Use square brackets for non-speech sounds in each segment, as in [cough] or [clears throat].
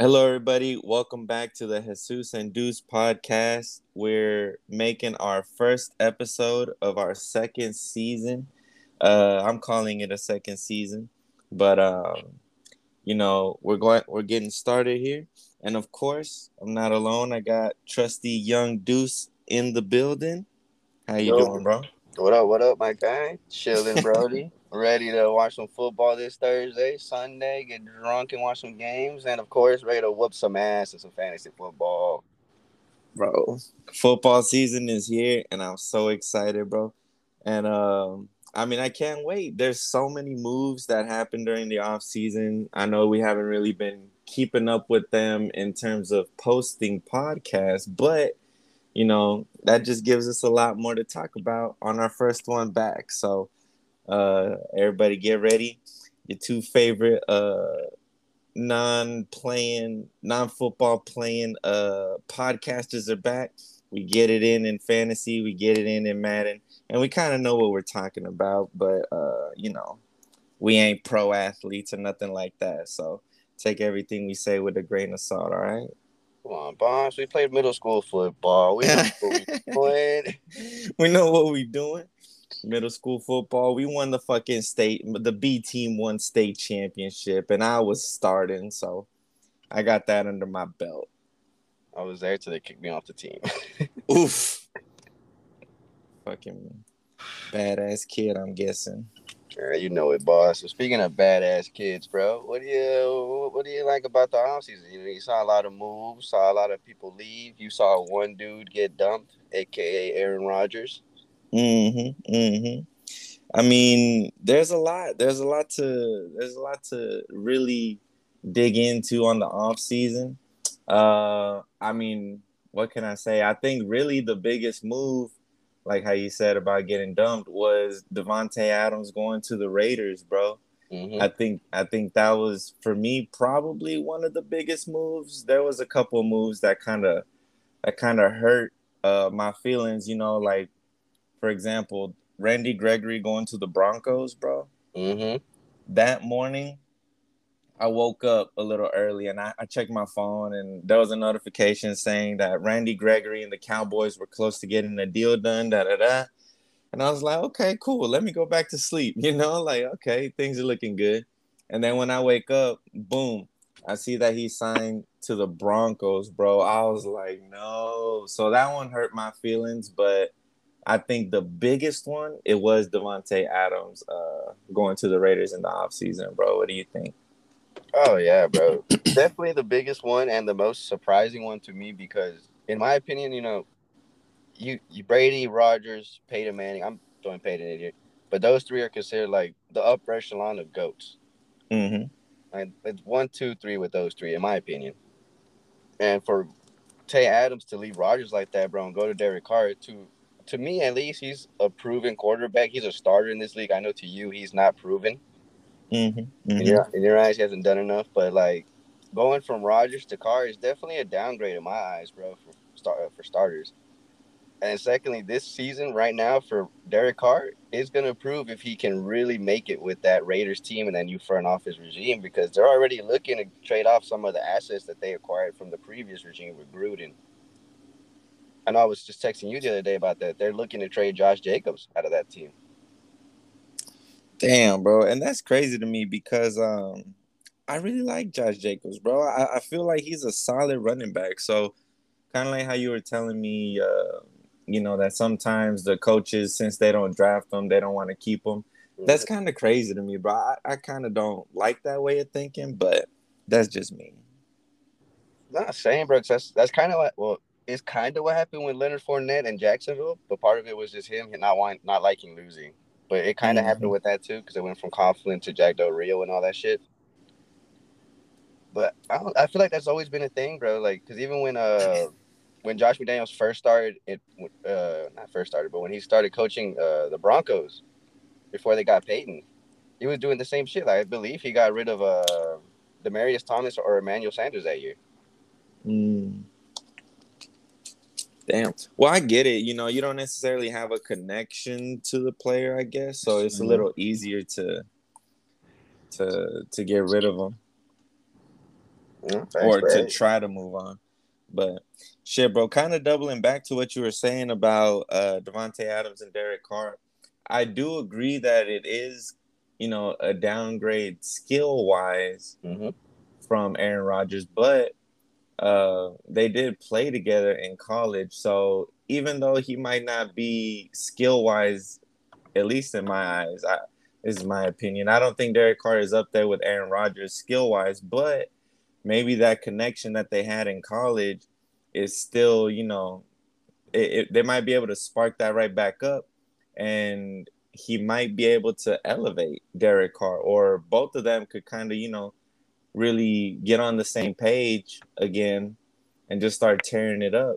Hello, everybody. Welcome back to the Jesus and Deuce podcast. We're making our first episode of our second season. Uh, I'm calling it a second season, but um, you know we're going we're getting started here, and of course I'm not alone. I got trusty young Deuce in the building. How you Yo. doing, bro? What up? What up, my guy? Chilling, [laughs] Brody. Ready to watch some football this Thursday, Sunday. Get drunk and watch some games, and of course, ready to whoop some ass in some fantasy football. bro. Football season is here, and I'm so excited, bro. And um, I mean, I can't wait. There's so many moves that happened during the off season. I know we haven't really been keeping up with them in terms of posting podcasts, but you know that just gives us a lot more to talk about on our first one back. So, uh, everybody, get ready. Your two favorite uh non-playing, non-football playing uh podcasters are back. We get it in in fantasy, we get it in in Madden, and we kind of know what we're talking about, but uh, you know, we ain't pro athletes or nothing like that. So take everything we say with a grain of salt, all right? Come on, boss. We played middle school football. We know what we [laughs] we know what we doing. Middle school football, we won the fucking state. The B team won state championship, and I was starting, so I got that under my belt. I was there till they kicked me off the team. [laughs] Oof. Fucking badass kid, I'm guessing. Yeah, you know it, boss. So speaking of badass kids, bro, what do you what do you like about the offseason? You know, you saw a lot of moves, saw a lot of people leave. You saw one dude get dumped, aka Aaron Rodgers. Mm-hmm. Mm-hmm. I mean, there's a lot. There's a lot to there's a lot to really dig into on the off season. Uh I mean, what can I say? I think really the biggest move, like how you said about getting dumped, was Davante Adams going to the Raiders, bro. Mhm. I think I think that was for me probably one of the biggest moves. There was a couple moves that kind of that kind of hurt uh my feelings, you know, like for example, Randy Gregory going to the Broncos, bro. Mhm. That morning I woke up a little early and I, I checked my phone and there was a notification saying that Randy Gregory and the Cowboys were close to getting a deal done, da da da. And I was like, okay, cool. Let me go back to sleep. [laughs] You know, like, okay, things are looking good. And then when I wake up, boom, I see that he signed to the Broncos, bro. I was like, no. So that one hurt my feelings, but I think the biggest one, it was Davante Adams uh, going to the Raiders in the offseason, bro. What do you think? Oh yeah, bro. Definitely the biggest one and the most surprising one to me because, in my opinion, you know, you, you Brady, Rodgers, Peyton Manning. I'm throwing Peyton in here, but those three are considered like the upper echelon of goats. Mm-hmm. Like it's one, two, three with those three, in my opinion. And for Tay Adams to leave Rodgers like that, bro, and go to Derek Carr, to to me at least, he's a proven quarterback. He's a starter in this league. I know to you, he's not proven. Mm-hmm. In your in your eyes, he hasn't done enough. But like going from Rodgers to Carr is definitely a downgrade in my eyes, bro. For start for starters. And secondly, this season right now for Derek Carr is going to prove if he can really make it with that Raiders team and that new front office regime because they're already looking to trade off some of the assets that they acquired from the previous regime with Gruden. I know I was just texting you the other day about that. They're looking to trade Josh Jacobs out of that team. Damn, bro. And that's crazy to me because um I really like Josh Jacobs, bro. I, I feel like he's a solid running back. So kind of like how you were telling me uh you know that sometimes the coaches since they don't draft them, they don't want to keep them. That's kind of crazy to me, bro. I, I kind of don't like that way of thinking, but that's just me. Not saying, bro. 'cause That's that's kind of what well, it's kind of what happened with Leonard Fournette and Jacksonville, but part of it was just him not wanting, not liking losing. But it kind of Mhm. happened with that too, because it went from Coughlin to Jack Del Rio and all that shit. But I don't, I feel like that's always been a thing, bro. Like, because even when uh [laughs] when Josh McDaniels first started, it uh not first started, but when he started coaching uh the Broncos before they got Peyton, he was doing the same shit. Like, I believe he got rid of uh Demaryius Thomas or Emmanuel Sanders that year. Mm. Damn. Well, I get it. You know, you don't necessarily have a connection to the player, I guess, so it's a Mhm. little easier to to to get rid of them. mm, or to try to move on. But shit, bro, kind of doubling back to what you were saying about uh Davante Adams and Derek Carr. I do agree that it is, you know, a downgrade skill wise mm-hmm. from Aaron Rodgers, but uh they did play together in college. So even though he might not be skill wise, at least in my eyes, I this is my opinion. I don't think Derek Carr is up there with Aaron Rodgers skill wise, but maybe that connection that they had in college is still, you know, it, it, they might be able to spark that right back up, and he might be able to elevate Derek Carr, or both of them could kind of, you know, really get on the same page again and just start tearing it up.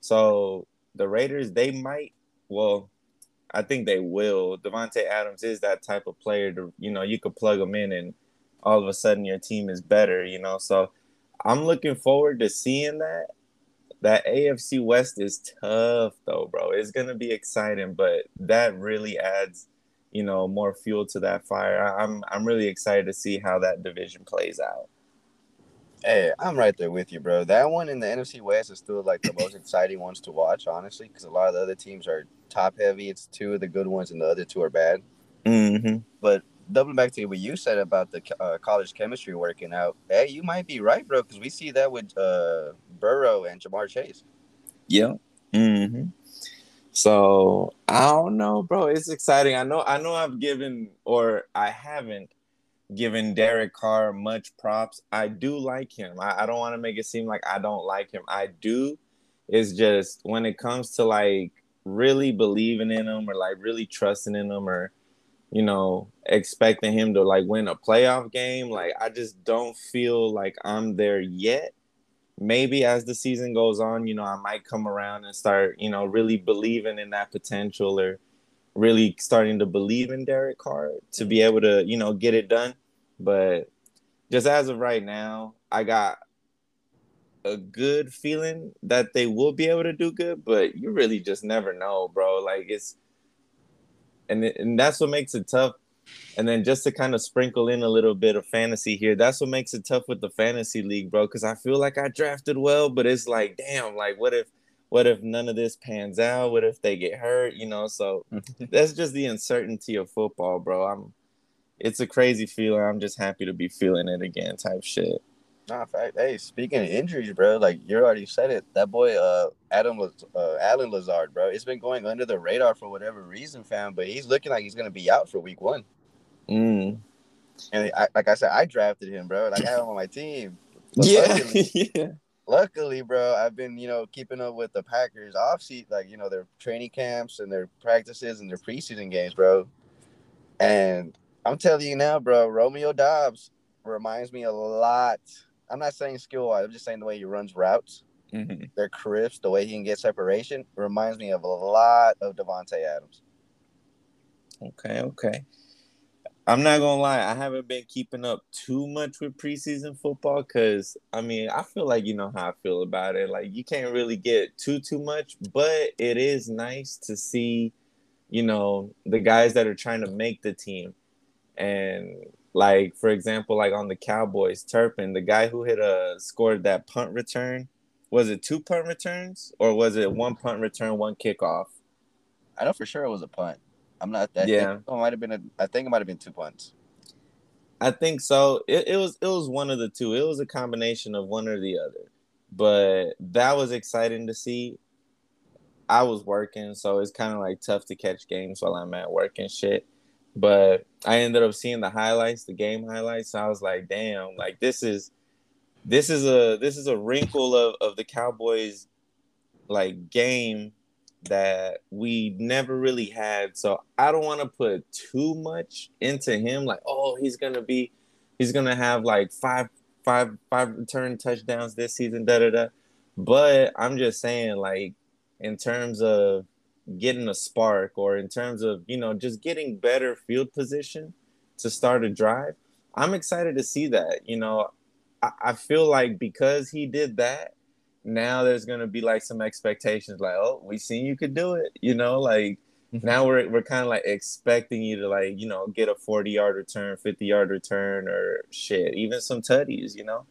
So the Raiders, they might, well, I think they will. Davante Adams is that type of player to, you know, you could plug him in and all of a sudden your team is better, you know. So I'm looking forward to seeing that. That AFC West is tough though, bro. It's gonna be exciting, but that really adds, you know, more fuel to that fire. I'm I'm really excited to see how that division plays out. Hey, I'm right there with you, bro. That one in the NFC West is still like the most [laughs] exciting ones to watch, honestly, because a lot of the other teams are top heavy. It's two of the good ones, and the other two are bad. Mm-hmm. But doubling back to what you said about the uh, college chemistry working out, hey, you might be right, bro, because we see that with uh, Burrow and Ja'Marr Chase. Yeah. Mm-hmm. So I don't know, bro. It's exciting. I know. I know. I've given or I haven't given Derek Carr much props. I do like him. I, I don't want to make it seem like I don't like him. I do. It's just when it comes to like really believing in him or like really trusting in him or you know, expecting him to like win a playoff game. Like I just don't feel like I'm there yet. Maybe as the season goes on, you know, I might come around and start, you know, really believing in that potential or really starting to believe in Derek Carr to be able to, you know, get it done. But just as of right now, I got a good feeling that they will be able to do good, but you really just never know, bro. Like it's and and that's what makes it tough. And then just to kind of sprinkle in a little bit of fantasy here, that's what makes it tough with the fantasy league, bro. Because I feel like I drafted well, but it's like, damn, like what if, what if none of this pans out? What if they get hurt? You know, so mm-hmm. that's just the uncertainty of football, bro. I'm, it's a crazy feeling. I'm just happy to be feeling it again, type shit. Nah, fact. Hey, speaking of injuries, bro, like you already said it. That boy, uh, Adam uh, Allen Lazard, bro. It's been going under the radar for whatever reason, fam. But he's looking like he's gonna be out for week one. Mm. And I, like I said, I drafted him, bro. Like I have him on my team. [laughs] But yeah, luckily, [laughs] yeah. Luckily, bro, I've been you know keeping up with the Packers off seat, like you know their training camps and their practices and their preseason games, bro. And I'm telling you now, bro, Romeo Doubs reminds me a lot I'm not saying skill wise. I'm just saying the way he runs routes. Mm-hmm. They're crisp. The way he can get separation reminds me of a lot of Davante Adams. Okay, okay. I'm not gonna lie. I haven't been keeping up too much with preseason football because I mean I feel like you know how I feel about it. Like you can't really get too too much, but it is nice to see, you know, the guys that are trying to make the team, and like for example, like on the Cowboys, Turpin, the guy who hit a scored that punt return, was it two punt returns or was it one punt return, one kickoff? I know for sure it was a punt. I'm not that. Yeah, it might have been. A, I think it might have been two punts. I think so. It, it was it was one of the two. It was a combination of one or the other. But that was exciting to see. I was working, so it's kind of like tough to catch games while I'm at work and shit. But I ended up seeing the highlights, the game highlights. So I was like, damn, like this is this is a this is a wrinkle of, of the Cowboys like game that we never really had. So I don't want to put too much into him, like, oh, he's gonna be he's gonna have like five five five return touchdowns this season, da da da. But I'm just saying, like, in terms of getting a spark or in terms of you know just getting better field position to start a drive i'm excited to see that you know i, I feel like because he did that now there's going to be like some expectations like oh we seen you could do it you know like [laughs] now we're, we're kind of like expecting you to like you know get a 40 yard return 50 yard return or shit even some tutties you know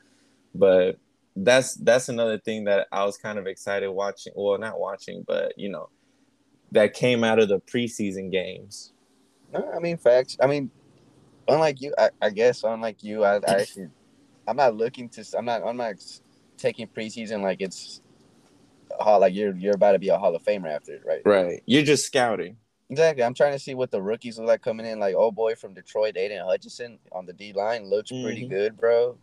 But that's that's another thing that I was kind of excited watching. Well, not watching, but you know, that came out of the preseason games. No, I mean facts. I mean, unlike you, I, I guess unlike you, I, I actually, I'm not looking to. I'm not. I'm not taking preseason like it's, hall. like you're you're about to be a Hall of Famer after it, right? Right. You're just scouting. Exactly. I'm trying to see what the rookies look like coming in. Like, oh boy, from Detroit, Aidan Hutchinson on the D line looks mm-hmm. pretty good, bro.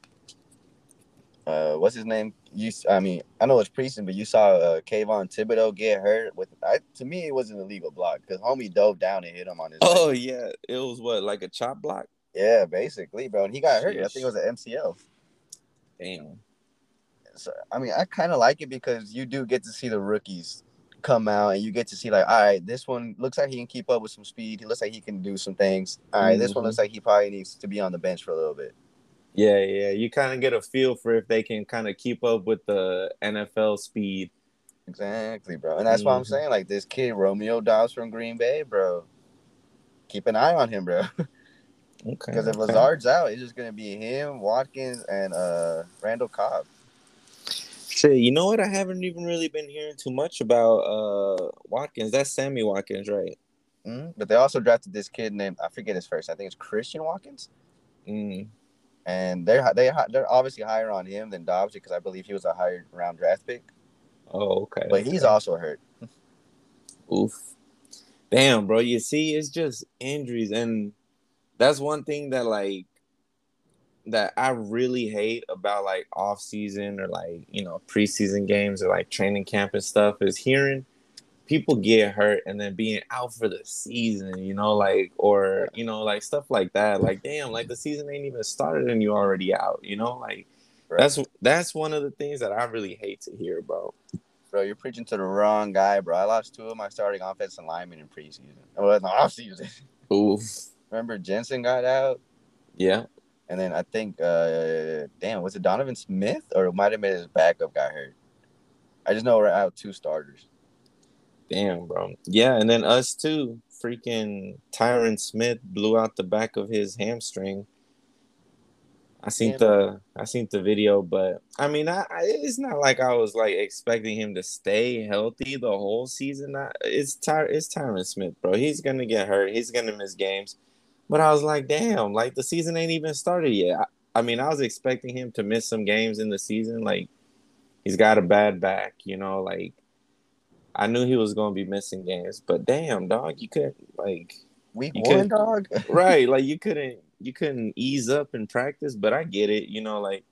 Uh, what's his name? You, I mean, I know it's preseason, but you saw uh, Kayvon Thibodeaux get hurt with. I, to me, it was an illegal block because homie dove down and hit him on his. Oh leg. yeah, it was what like a chop block. Yeah, basically, bro, and he got hurt. I think it was an MCL. Damn. So, I mean, I kind of like it because you do get to see the rookies come out and you get to see like, all right, this one looks like he can keep up with some speed. He looks like he can do some things. All right, mm-hmm. this one looks mm-hmm. like he probably needs to be on the bench for a little bit. Yeah, yeah. You kind of get a feel for if they can kind of keep up with the NFL speed. Exactly, bro. And that's mm-hmm. why I'm saying, like, this kid, Romeo Doubs from Green Bay, bro. Keep an eye on him, bro. [laughs] Okay. Because if okay. Lazard's out, it's just gonna be him, Watkins, and uh Randall Cobb. Shit, you know what? I haven't even really been hearing too much about uh Watkins. That's Sammy Watkins, right? Mm-hmm. But they also drafted this kid named I forget his first. I think it's Christian Watkins. Mm. And they're they they're obviously higher on him than Doubs because I believe he was a higher round draft pick. Oh, okay. But he's also hurt. [laughs] Oof. Damn, bro. You see, it's just injuries, and that's one thing that like that I really hate about like off season or like you know preseason games or like training camp and stuff is hearing people get hurt and then being out for the season, you know, like or you know like stuff like that. Like damn, like the season ain't even started and you already out, you know, like right. that's that's one of the things that I really hate to hear, bro. Bro, you're preaching to the wrong guy, bro. I lost two of my starting offensive linemen in preseason. [laughs] Well, in the off season. Oof. Remember Jensen got out? Yeah. And then I think, uh, damn, was it Donovan Smith or it might have been his backup got hurt? I just know we're out two starters. Damn, bro. Yeah, and then us too. Freaking Tyron Smith blew out the back of his hamstring. I seen the I seen the video, but I mean, I, I, it's not like I was like expecting him to stay healthy the whole season. I, it's Ty, it's Tyron Smith, bro. He's gonna get hurt. He's gonna miss games. But I was like, damn, like the season ain't even started yet. I, I mean, I was expecting him to miss some games in the season. Like, he's got a bad back, you know. Like, I knew he was gonna be missing games, but damn, dog, you couldn't like week one, dog. [laughs] right? Like, you couldn't you couldn't ease up in practice. But I get it, you know. Like,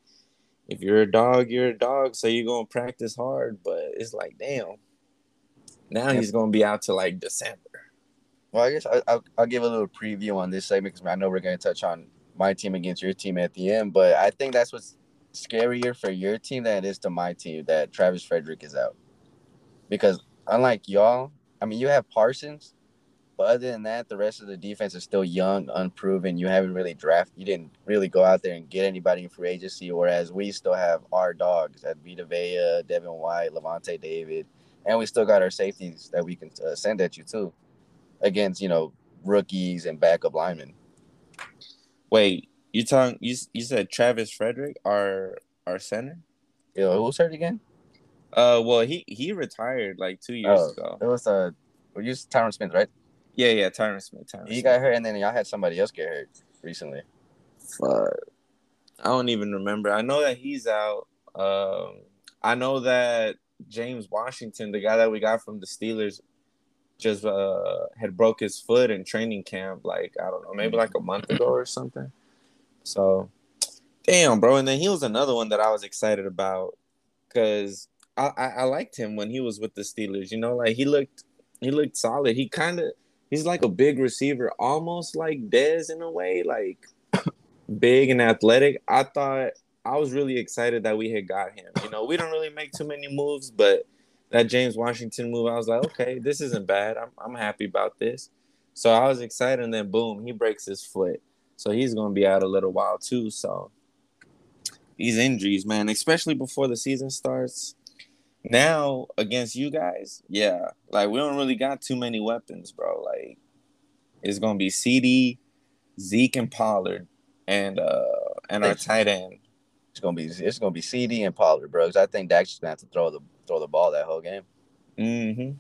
if you're a dog, you're a dog, so you're gonna practice hard. But it's like, damn, now he's gonna be out to like December. Well, I guess I, will I'll give a little preview on this segment because I know we're going to touch on my team against your team at the end. But I think that's what's scarier for your team than it is to my team that Travis Frederick is out. Because unlike y'all, I mean, you have Parsons, but other than that, the rest of the defense is still young, unproven. You haven't really drafted, you didn't really go out there and get anybody in free agency. Whereas we still have our dogs at Vita Vea, Devin White, Lavonte David, and we still got our safeties that we can uh, send at you too against you know rookies and backup linemen. Wait, you talking? You you said Travis Frederick, our our center? Yeah, who's hurt again? Uh, well, he he retired like two years oh, ago. It was uh, we used Tyron Smith, right? Yeah, yeah, Tyron Smith. Tyron he Smith. got hurt, and then y'all had somebody else get hurt recently. Fuck, I don't even remember. I know that he's out. Um, I know that James Washington, the guy that we got from the Steelers, just uh had broke his foot in training camp like I don't know maybe like a month ago or something. So damn, bro. And then he was another one that I was excited about because I, I, I liked him when he was with the Steelers. You know, like he looked he looked solid. He kind of he's like a big receiver, almost like Dez in a way, like [coughs] big and athletic. I thought I was really excited that we had got him. You know, we don't really make too many moves, but that James Washington move, I was like, okay, this isn't bad. I'm I'm happy about this. So I was excited, and then boom, he breaks his foot. So he's gonna be out a little while too. So these injuries, man, especially before the season starts. Now against you guys, yeah, like we don't really got too many weapons, bro. Like it's gonna be CeeDee, Zeke, and Pollard, and uh and our tight end. it's gonna be it's gonna be CeeDee and Pollard, bro. Because I think Dak's just gonna have to throw the throw the ball that whole game. Mm-hmm.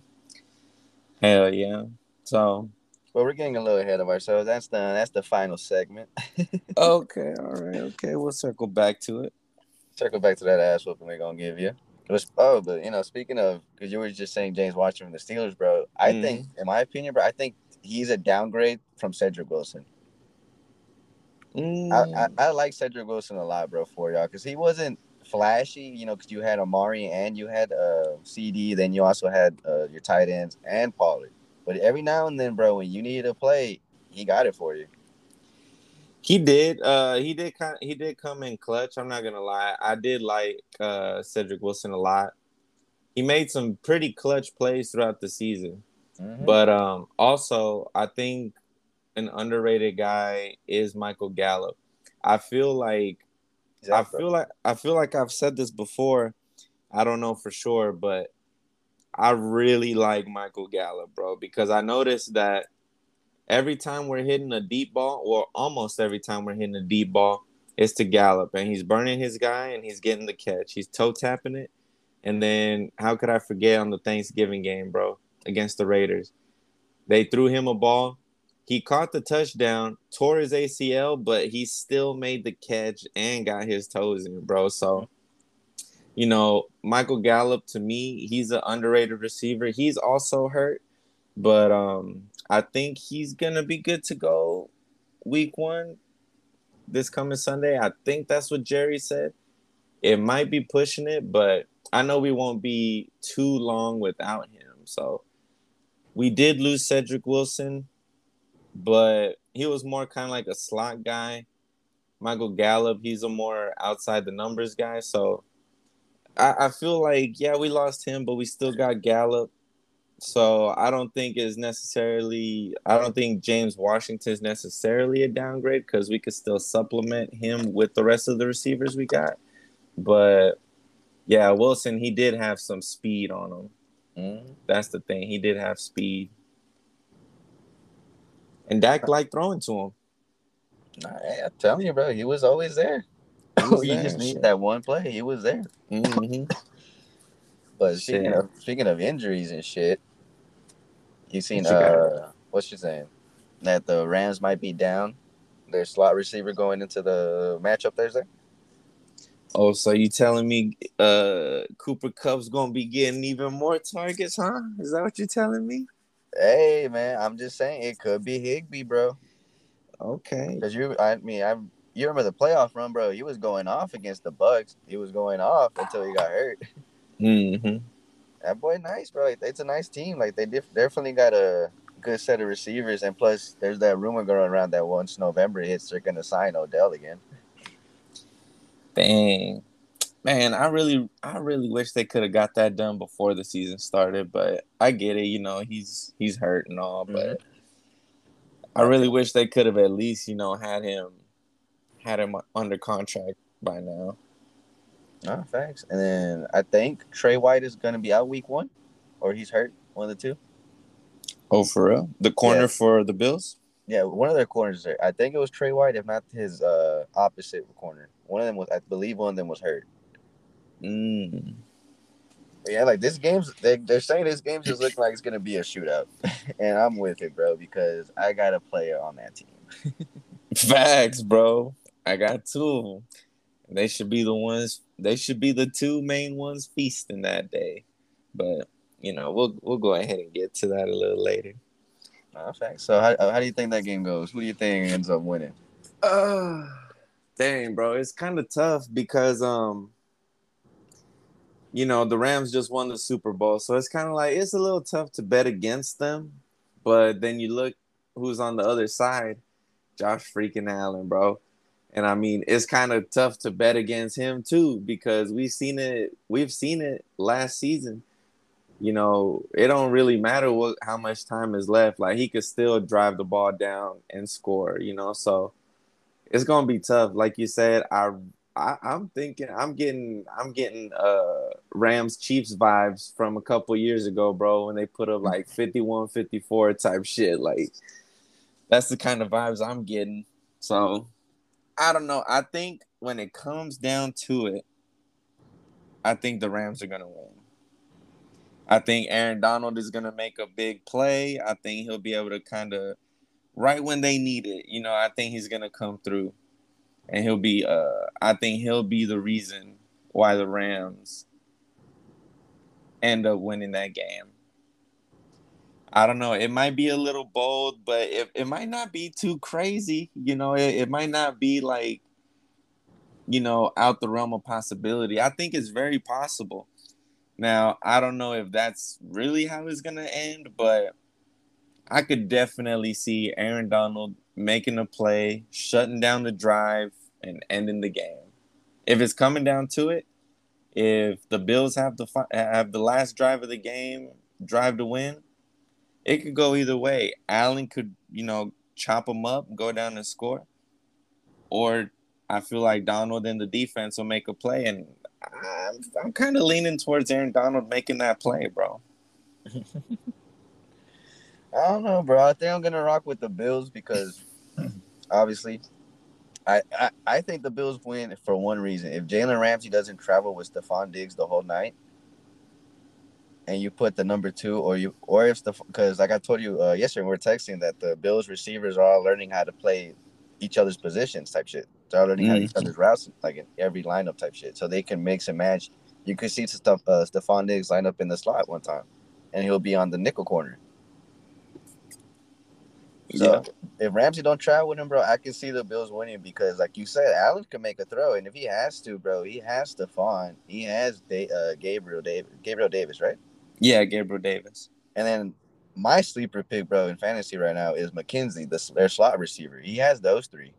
Hell yeah. So But we're getting a little ahead of ourselves. That's the that's the final segment. okay, [laughs] all right, okay. We'll circle back to it. Circle back to that ass whooping we're gonna give you. It was, oh, but you know, speaking of, because you were just saying James Washington from the Steelers, bro. I Mhm. think, in my opinion, bro, I think he's a downgrade from Cedric Wilson. I, I, Mm, I like Cedric Wilson a lot, bro, for y'all, because he wasn't flashy, you know, because you had Amari and you had uh, CeeDee, then you also had uh, your tight ends and Pollard. But every now and then, bro, when you needed a play, he got it for you. He did. Uh, he did kind. Of, he did come in clutch. I'm not gonna lie. I did like uh Cedric Wilson a lot. He made some pretty clutch plays throughout the season. Mhm. But um, also, I think an underrated guy is Michael Gallup. I feel like I feel like I feel like I've said this before. I don't know for sure, but I really like Michael Gallup, bro, because I noticed that every time we're hitting a deep ball, or almost every time we're hitting a deep ball, it's to Gallup, and he's burning his guy and he's getting the catch. He's toe tapping it, and then how could I forget on the Thanksgiving game, bro, against the Raiders? They threw him a ball. He caught the touchdown, tore his ACL, but he still made the catch and got his toes in, bro. So, you know, Michael Gallup to me, he's an underrated receiver. He's also hurt, but um, I think he's gonna be good to go week one this coming Sunday. I think that's what Jerry said. It might be pushing it, but I know we won't be too long without him. So we did lose Cedric Wilson, but he was more kind of like a slot guy. Michael Gallup, he's a more outside the numbers guy. So I, I feel like, yeah, we lost him, but we still got Gallup. So I don't think is necessarily I don't think James Washington is necessarily a downgrade because we could still supplement him with the rest of the receivers we got. But yeah, Wilson, he did have some speed on him. Mhm. That's the thing. He did have speed. And Dak liked throwing to him. I'm telling you, bro, he was always there. He was [laughs] you there, just need that one play. He was there. hmm But speaking of speaking of injuries and shit, you seen What you uh what's your saying? That the Rams might be down their slot receiver going into the matchup Thursday. Oh, so you telling me uh Cooper Kupp's gonna be getting even more targets, huh? Is that what you're telling me? Hey man, I'm just saying it could be Higbee, bro. Okay. Because you, I mean, I you remember the playoff run, bro? He was going off against the Bucks. He was going off until he got hurt. Mm-hmm. That boy, nice, bro. It's a nice team. Like they def- definitely got a good set of receivers, and plus, there's that rumor going around that once November hits, they're gonna sign Odell again. Dang. Man, I really I really wish they could have got that done before the season started, but I get it, you know, he's he's hurt and all, but mm-hmm. I really wish they could have at least, you know, had him had him under contract by now. No, thanks. And then I think Tre White is gonna be out week one, or he's hurt. One of the two. Oh, for real? The corner Yeah. for the Bills? Yeah, one of their corners there. I think it was Tre White, if not his uh, opposite corner. One of them was, I believe, one of them was hurt. Mm. But yeah, like this game's they, they're saying this game's just looking like it's gonna be a shootout, [laughs] and I'm with it, bro, because I got a player on that team. [laughs] Facts, bro. I got two of them. They should be the ones. They should be the two main ones feasting that day. But you know, we'll we'll go ahead and get to that a little later. Thanks. So how, how do you think that game goes? Who do you think ends up winning? Uh, dang, bro, it's kind of tough because um, you know, the Rams just won the Super Bowl, so it's kind of like it's a little tough to bet against them. But then you look who's on the other side, Josh freaking Allen, bro. And I mean, it's kind of tough to bet against him too because we've seen it. We've seen it last season. You know, it don't really matter what how much time is left. Like he could still drive the ball down and score. You know, so it's gonna be tough. Like you said, I, I I'm thinking I'm getting I'm getting uh Rams Chiefs vibes from a couple years ago, bro, when they put up like 51, 54 type shit. Like that's the kind of vibes I'm getting. So I don't know. I think when it comes down to it, I think the Rams are gonna win. I think Aaron Donald is gonna make a big play. I think he'll be able to kind of right when they need it. You know, I think he's gonna come through, and he'll be. Uh, I think he'll be the reason why the Rams end up winning that game. I don't know. It might be a little bold, but it, it might not be too crazy. You know, it, it might not be like, you know, out the realm of possibility. I think it's very possible. Now, I don't know if that's really how it's going to end, but I could definitely see Aaron Donald making a play, shutting down the drive, and ending the game. If it's coming down to it, if the Bills have the have the last drive of the game, drive to win, it could go either way. Allen could, you know, chop them up, go down and score, or I feel like Donald and the defense will make a play, and I'm I'm kind of leaning towards Aaron Donald making that play, bro. [laughs] I don't know, bro. I think I'm gonna rock with the Bills because [clears throat] obviously, I, I I think the Bills win for one reason. If Jalen Ramsey doesn't travel with Stefon Diggs the whole night, and you put the number two, or you, or if the, because like I told you uh, yesterday, we were texting that the Bills receivers are all learning how to play each other's positions type shit. They're all learning mm-hmm. how each other's routes, like in every lineup type shit. So they can mix and match. You could see stuff, uh, Stefon Diggs line up in the slot one time, and he'll be on the nickel corner. So yeah. if Ramsey don't try with him, bro, I can see the Bills winning because, like you said, Allen can make a throw, and if he has to, bro, he has Stefon. He has da- uh, Gabriel Davis, Gabriel Davis, right? Yeah, Gabriel Davis. And then my sleeper pick, bro, in fantasy right now is McKenzie, the their slot receiver. He has those three.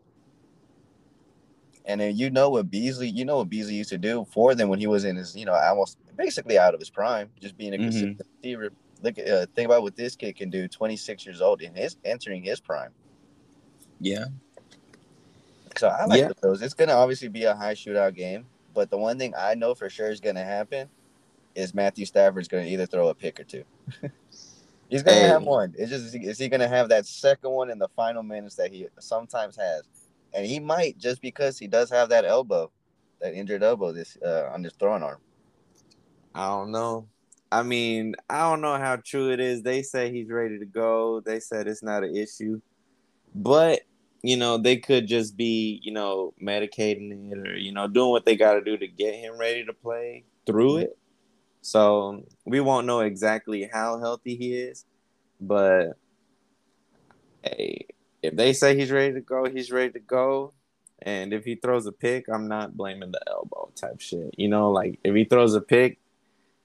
And then you know what Beasley, you know what Beasley used to do for them when he was in his, you know, almost basically out of his prime, just being a mm-hmm. consistent receiver. Look at uh, think about what this kid can do. Twenty six years old and his entering his prime. Yeah. So I like yeah. those. It's gonna obviously be a high shootout game, but the one thing I know for sure is gonna happen is Matthew Stafford's going to either throw a pick or two. [laughs] He's going to have one. It's just is he going to have that second one in the final minutes that he sometimes has, and he might just because he does have that elbow, that injured elbow this uh, on his throwing arm. I don't know. I mean, I don't know how true it is. They say he's ready to go. They said it's not an issue, but you know they could just be you know medicating it or you know doing what they got to do to get him ready to play through mm-hmm. it so we won't know exactly how healthy he is, but hey, if they say he's ready to go, he's ready to go. And if he throws a pick, I'm not blaming the elbow type shit. You know, like if he throws a pick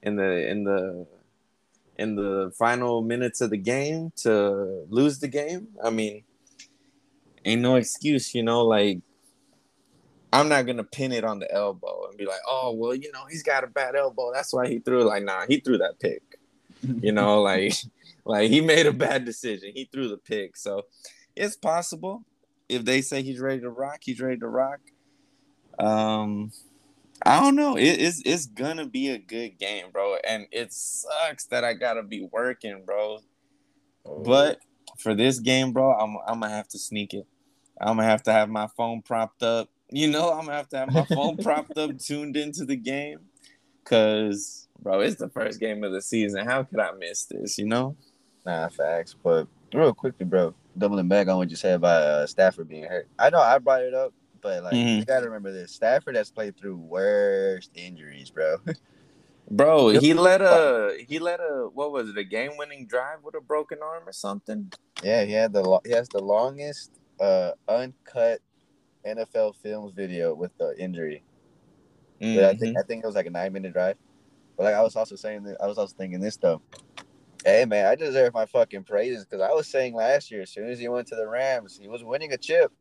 in the in the in the final minutes of the game to lose the game, I mean, ain't no excuse, you know, like I'm not gonna pin it on the elbow and be like, oh well, you know, he's got a bad elbow. That's why he threw. Like, nah, he threw that pick. [laughs] you know, like, like he made a bad decision. He threw the pick. So it's possible if they say he's ready to rock, he's ready to rock. Um, I don't know. It, it's it's gonna be a good game, bro. And it sucks that I gotta be working, bro. But for this game, bro, I'm I'm gonna have to sneak it. I'm gonna have to have my phone propped up you know, I'm gonna have to have my phone [laughs] propped up, tuned into the game, cause bro, it's the first game of the season. How could I miss this? You know? Nah, facts. But real quickly, bro, doubling back on what you said about uh, Stafford being hurt. I know I brought it up, but like mm-hmm. you gotta remember this: Stafford has played through worst injuries, bro. [laughs] Bro, he let a he let a what was it a game winning drive with a broken arm or something? Yeah, he had the he has the longest uh uncut NFL Films video with the injury. Mm-hmm. I think I think it was like a nine minute drive. But like I was also saying that I was also thinking this though. Hey man, I deserve my fucking praises because I was saying last year, as soon as he went to the Rams, he was winning a chip.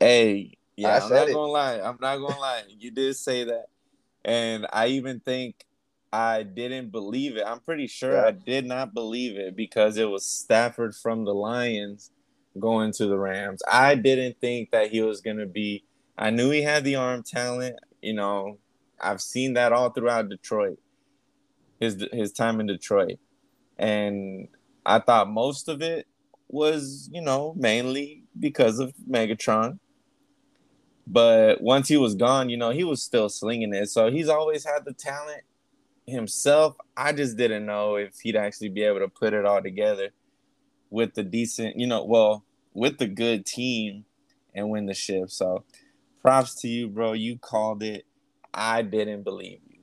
Hey, yeah, I am not it. gonna lie. I'm not gonna lie. You did say that, and I even think I didn't believe it. I'm pretty sure yeah. I did not believe it because it was Stafford from the Lions going to the Rams. I didn't think that he was going to be. I knew he had the arm talent. You know, I've seen that all throughout Detroit. His his time in Detroit, and I thought most of it was, you know, mainly because of Megatron. But once he was gone, you know, he was still slinging it. So he's always had the talent himself. I just didn't know if he'd actually be able to put it all together with the decent, you know, well, with the good team and win the ship. So props to you, bro. You called it. I didn't believe you.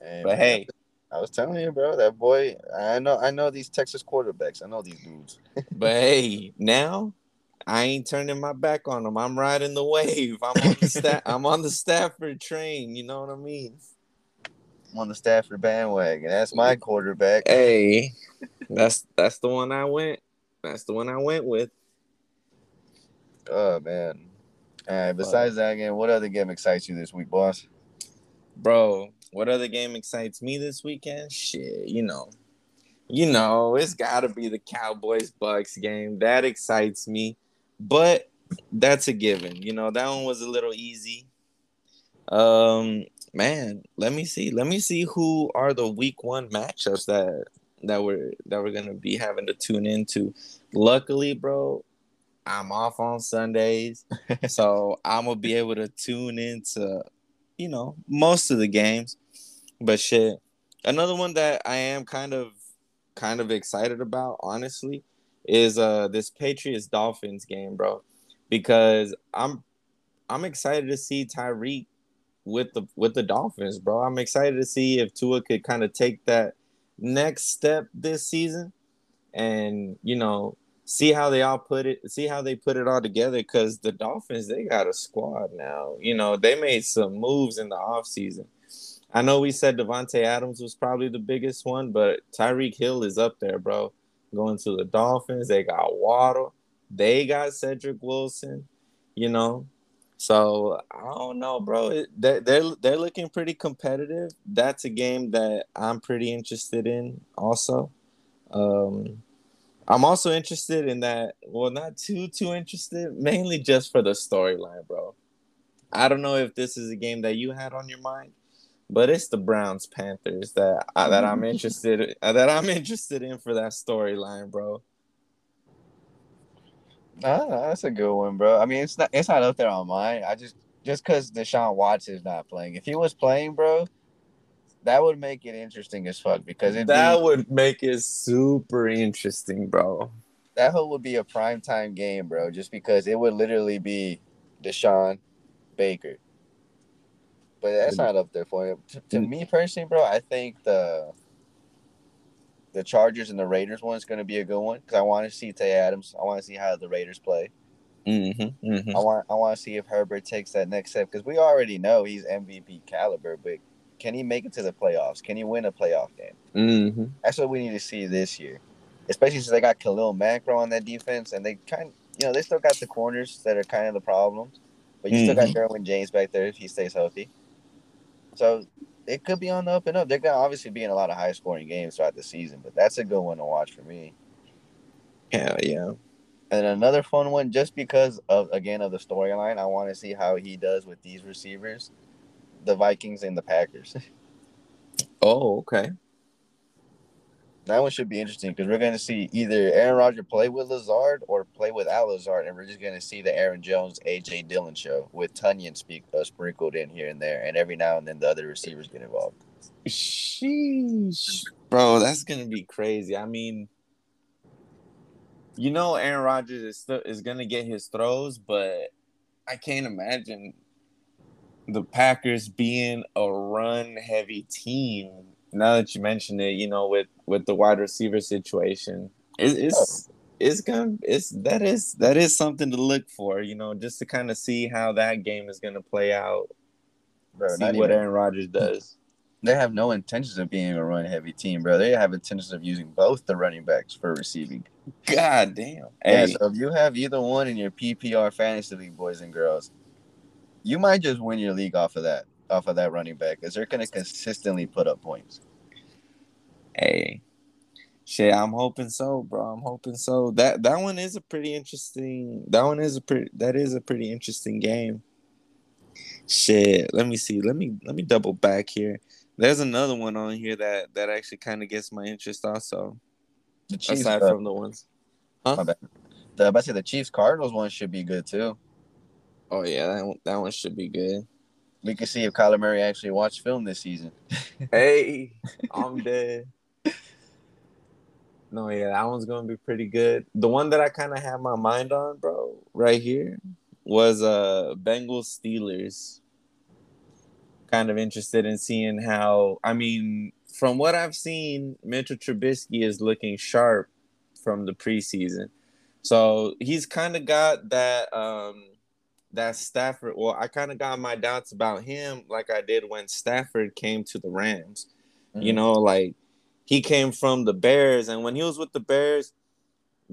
Hey, but man, hey, I was telling you, bro, that boy, I know I know these Texas quarterbacks. I know these dudes. [laughs] but hey, now I ain't turning my back on them. I'm riding the wave. I'm on the sta- [laughs] I'm on the Stafford train, you know what I mean? I'm on the Stafford bandwagon. That's my quarterback. Hey, that's that's the one I went. That's the one I went with. Oh man. All right. Besides that game, what other game excites you this week, boss? Bro, what other game excites me this weekend? Shit, you know. You know, it's gotta be the Cowboys Bucks game. That excites me. But that's a given. You know, that one was a little easy. Um, man, let me see. Let me see who are the week one matchups that that we're that we're gonna be having to tune into. Luckily, bro, I'm off on Sundays, [laughs] so I'm gonna be able to tune into, you know, most of the games. But shit, another one that I am kind of kind of excited about, honestly, is uh this Patriots Dolphins game, bro, because I'm I'm excited to see Tyreek with the with the Dolphins, bro. I'm excited to see if Tua could kind of take that next step this season, and you know see how they all put it, see how they put it all together. Because the Dolphins they got a squad now. You know they made some moves in the off season. I know we said Davante Adams was probably the biggest one, but Tyreek Hill is up there, bro. Going to the Dolphins, they got Waddle, they got Cedric Wilson. You know, so I don't know, bro. They're, they're they're looking pretty competitive. That's a game that I'm pretty interested in. Also, um, I'm also interested in that. Well, not too too interested. Mainly just for the storyline, bro. I don't know if this is a game that you had on your mind, but it's the Browns Panthers that I, that I'm [laughs] interested uh, that I'm interested in for that storyline, bro. No, that's a good one, bro. I mean, it's not it's not up there on mine. I just just because Deshaun Watson is not playing. If he was playing, bro, that would make it interesting as fuck. Because that be, would make it super interesting, bro. That whole would be a prime time game, bro. Just because it would literally be Deshaun Baker. But that's not up there for him. To, to me personally, bro, I think the the Chargers and the Raiders one is going to be a good one because I want to see Tay Adams. I want to see how the Raiders play. Mm-hmm, mm-hmm. I want I want to see if Herbert takes that next step because we already know he's MVP caliber, but can he make it to the playoffs? Can he win a playoff game? Mm-hmm. That's what we need to see this year, especially since they got Khalil Mack on that defense and they kind, you know, they still got the corners that are kind of the problem, but you still got mm-hmm. Derwin James back there if he stays healthy. So it could be on the up and up. They're gonna obviously be in a lot of high scoring games throughout the season, but that's a good one to watch for me. Hell yeah. And another fun one, just because of again of the storyline, I want to see how he does with these receivers, the Vikings and the Packers. [laughs] oh, okay. That one should be interesting because we're going to see either Aaron Rodgers play with Lazard or play without Lazard, and we're just going to see the Aaron Jones, AJ Dillon show with Tonyan speak uh, sprinkled in here and there, and every now and then the other receivers get involved. Sheesh, bro, that's going to be crazy. I mean, you know, Aaron Rodgers is st- is going to get his throws, but I can't imagine the Packers being a run heavy team now that you mention it, you know, with with the wide receiver situation, it, it's it's gonna it's that is that is something to look for, you know, just to kind of see how that game is gonna play out. Bro, see what even, Aaron Rodgers hmm. does. They have no intentions of being a run heavy team, bro. They have intentions of using both the running backs for receiving. God damn. Hey. Yeah, so if you have either one in your PPR fantasy league, boys and girls, you might just win your league off of that off of that running back because they're going to consistently put up points. Hey, shit, I'm hoping so, bro. I'm hoping so. That that one is a pretty interesting. That one is a pretty. That is a pretty interesting game. Shit, let me see. Let me let me double back here. There's another one on here that that actually kind of gets my interest also. The Chiefs, aside uh, from the ones, huh? The, about to say the Chiefs Cardinals one should be good too. Oh yeah, that one, that one should be good. We can see if Kyler Murray actually watched film this season. [laughs] hey, I'm dead. No, yeah, that one's gonna be pretty good. The one that I kind of had my mind on, bro, right here, was uh Bengals Steelers. Kind of interested in seeing how. I mean, from what I've seen, Mitchell Trubisky is looking sharp from the preseason. So he's kind of got that um that Stafford. Well, I kind of got my doubts about him, like I did when Stafford came to the Rams. Mm-hmm. You know, like he came from the Bears, and when he was with the Bears,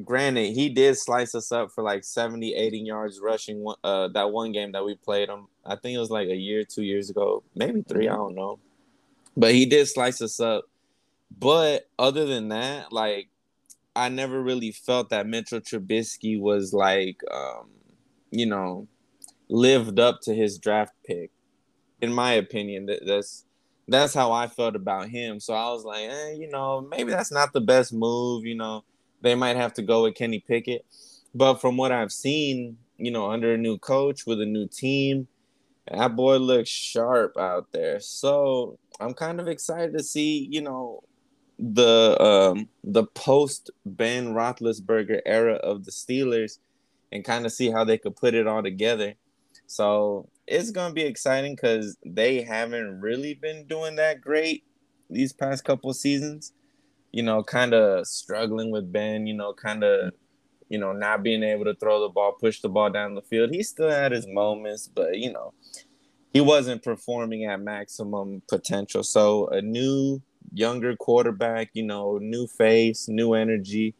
granted, he did slice us up for like 70, 80 yards rushing. Uh, that one game that we played him, I think it was like a year, two years ago, maybe 3 mm-hmm. I don't know. But he did slice us up. But other than that, like I never really felt that Mitchell Trubisky was like, um, you know, lived up to his draft pick. In my opinion, that, that's that's how I felt about him. So I was like, eh, you know, maybe that's not the best move. You know, they might have to go with Kenny Pickett. But from what I've seen, you know, under a new coach with a new team, that boy looks sharp out there. So I'm kind of excited to see, you know, the um the post Ben Roethlisberger era of the Steelers and kind of see how they could put it all together. So it's gonna be exciting because they haven't really been doing that great these past couple seasons. You know, kind of struggling with Ben. You know, kind of you know not being able to throw the ball, push the ball down the field. He still had his moments, but you know he wasn't performing at maximum potential. So a new younger quarterback, you know, new face, new energy.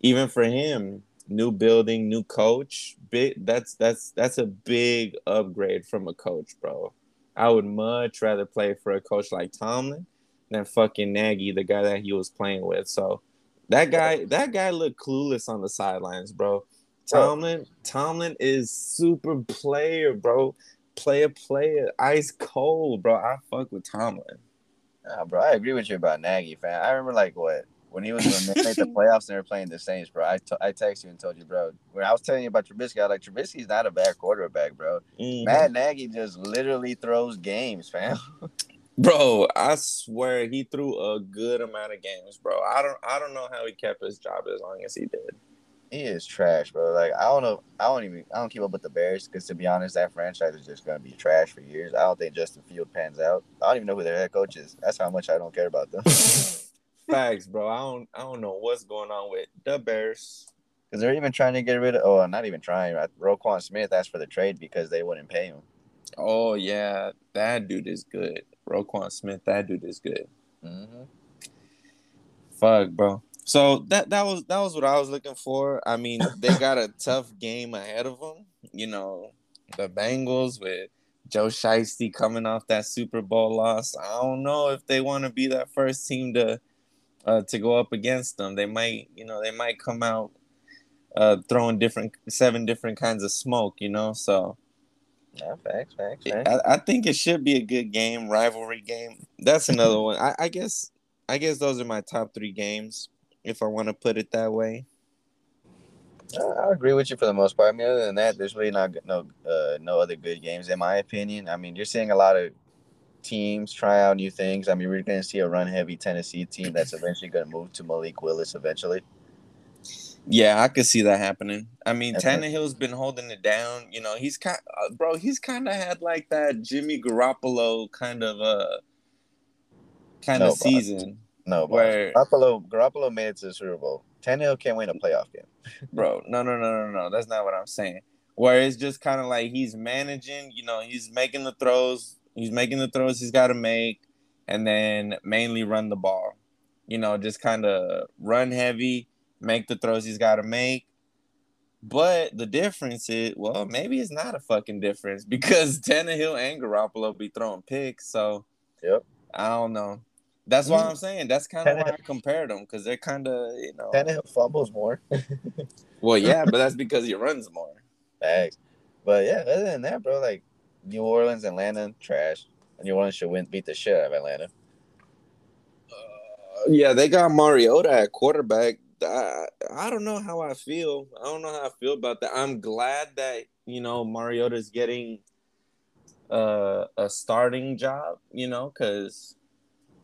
Even for him, new building, new coach. Big that's that's that's a big upgrade from a coach, bro. I would much rather play for a coach like Tomlin than fucking Nagy, the guy that he was playing with. So that guy, that guy looked clueless on the sidelines, bro. Tomlin, Tomlin is super player, bro. Player, player, ice cold, bro. I fuck with Tomlin. Nah, bro, I agree with you about Nagy, fam. I remember like what when he was when they made the [laughs] playoffs and they were playing the Saints, bro. I, t- I texted you and told you, bro. When I was telling you about Trubisky, I was like, Trubisky's not a bad quarterback, bro. Mm-hmm. Matt Nagy just literally throws games, fam. Bro, I swear he threw a good amount of games, bro. I don't I don't know how he kept his job as long as he did. He is trash, bro. Like I don't know, I don't even I don't keep up with the Bears because to be honest, that franchise is just gonna be trash for years. I don't think Justin Field pans out. I don't even know who their head coach is. That's how much I don't care about them. [laughs] Facts, bro. I don't I don't know what's going on with the Bears. Because they're even trying to get rid of oh not even trying. Roquan Smith asked for the trade because they wouldn't pay him. Oh yeah, that dude is good. Roquan Smith, that dude is good. Mm-hmm. Fuck, bro. So that that was that was what I was looking for. I mean, they got a tough game ahead of them. You know, the Bengals with Joe Shiesty coming off that Super Bowl loss. I don't know if they want to be that first team to uh, to go up against them. They might, you know, they might come out uh, throwing different seven different kinds of smoke. You know, so. Yeah, facts, facts, facts. I, I think it should be a good game, rivalry game. That's another [laughs] one. I, I guess I guess those are my top three games, if I want to put it that way. I agree with you for the most part. I mean, other than that, there's really not no uh, no other good games in my opinion. I mean, you're seeing a lot of teams try out new things. I mean, we're going to see a run heavy Tennessee team that's eventually going to move to Malik Willis eventually. Yeah, I could see that happening. I mean, Tannehill's been holding it down. You know, he's kind, uh, bro. He's kind of had like that Jimmy Garoppolo kind of uh kind no, of season. No, where Garoppolo Garoppolo made it to the Super Bowl. Tannehill can't win a playoff game, [laughs] bro. No, no, no, no, no. That's not what I'm saying. Where it's just kind of like he's managing. You know, he's making the throws He's making the throws he's got to make, and then mainly run the ball. You know, just kind of run heavy, make the throws he's got to make. But the difference is, well, maybe it's not a fucking difference [laughs] because Tannehill and Garoppolo be throwing picks. So, yep. I don't know. That's why mm-hmm. I'm saying that's kind of why I compared them because they're kind of you know. Tannehill fumbles more. [laughs] well, yeah, but that's because he runs more. Thanks. But yeah, other than that, bro, like New Orleans, Atlanta, trash. New Orleans should win, beat the shit out of Atlanta. Uh, yeah, they got Mariota at quarterback. I, I don't know how I feel. I don't know how I feel about that. I'm glad that you know Mariota's getting uh, a starting job. You know, because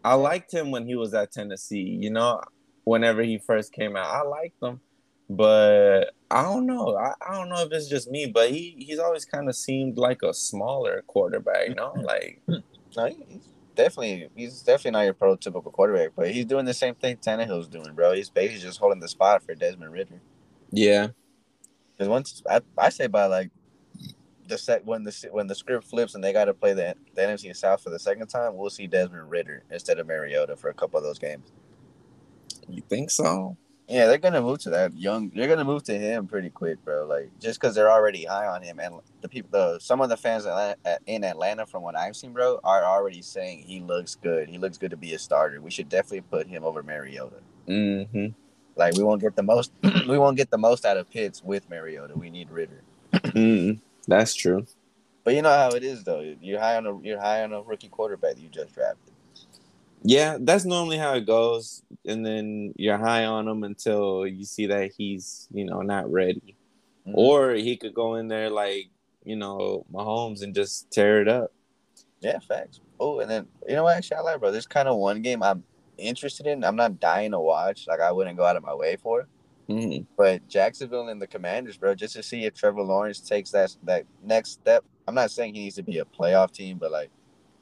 I liked him when he was at Tennessee. You know, whenever he first came out, I liked him, but I don't know. I, I don't know if it's just me, but he he's always kind of seemed like a smaller quarterback. You know, [laughs] like no, he's definitely he's definitely not your prototypical quarterback, but he's doing the same thing Tannehill's doing, bro. He's basically just holding the spot for Desmond Ridder. yeah, Because once I, I say by like the set when the when the script flips and they got to play the the NFC South for the second time, we'll see Desmond Ridder instead of Mariota for a couple of those games. you think so? Yeah, they're gonna move to that young. They're gonna move to him pretty quick, bro. Like just because they're already high on him, and the people, the some of the fans in Atlanta, from what I've seen, bro, are already saying he looks good. He looks good to be a starter. We should definitely put him over Mariota. Mm-hmm. Like we won't get the most. [clears throat] we won't get the most out of Pitts with Mariota. We need Ridder. mm That's true. But you know how it is, though. You're high on a you're high on a rookie quarterback that you just drafted. Yeah, that's normally how it goes, and then you're high on him until you see that he's, you know, not ready, Mhm. or he could go in there like, you know, Mahomes and just tear it up. Yeah, facts. Oh, and then you know what? Actually, I like, bro. There's kind of one game I'm interested in. I'm not dying to watch. Like I wouldn't go out of my way for. Mm-hmm. But Jacksonville and the Commanders, bro, just to see if Trevor Lawrence takes that that next step. I'm not saying he needs to be a playoff team, but like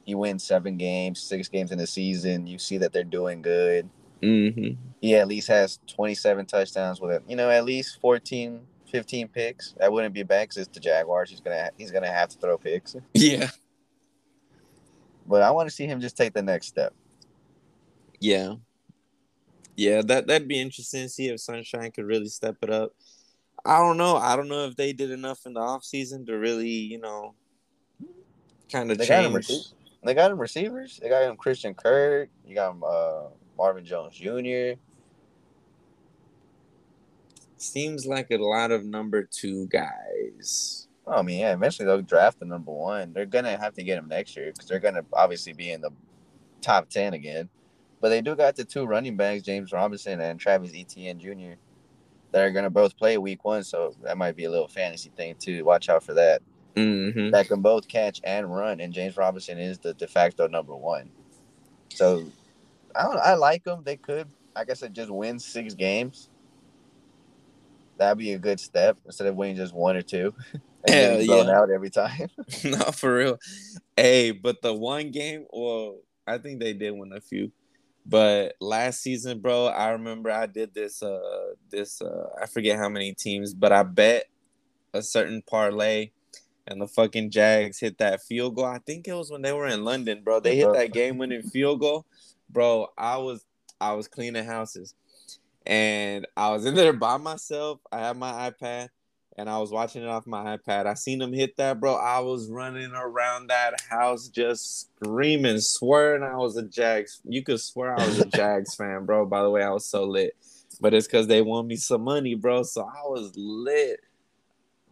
he wins seven games, six games in the season. You see that they're doing good. Mm-hmm. He at least has 27 touchdowns with it. You know, at least 14, 15 picks. That wouldn't be bad because it's the Jaguars. He's gonna he's gonna have to throw picks. Yeah. But I want to see him just take the next step. Yeah. Yeah, that that'd be interesting to see if Sunshine could really step it up. I don't know. I don't know if they did enough in the offseason to really, you know, kind of They got him change. They got him receivers. They got him Christian Kirk. You got him uh, Marvin Jones Jr. Seems like a lot of number two guys. Oh, I mean, yeah, eventually they'll draft the number one. They're gonna have to get him next year because they're gonna obviously be in the top ten again. But they do got the two running backs, James Robinson and Travis Etienne Jr. That are gonna both play week one, so that might be a little fantasy thing too. Watch out for that. Mm-hmm. That can both catch and run, and James Robinson is the de facto number one. So, I don't. I like them. They could, like I said, just win six games. That'd be a good step instead of winning just one or two. [laughs] and Hell blown yeah. out every time. [laughs] [laughs] Not for real. Hey, but the one game, well, I think they did win a few. But last season, bro, I remember I did this uh this uh I forget how many teams, but I bet a certain parlay and the fucking Jags hit that field goal. I think it was when they were in London, bro. They hit that game winning field goal. Bro, I was I was cleaning houses and I was in there by myself. I had my iPad and I was watching it off my iPad. I seen them hit that, bro. I was running around that house just screaming, swearing I was a Jags. You could swear I was a [laughs] Jags fan, bro. By the way, I was so lit. But it's because they won me some money, bro. So I was lit.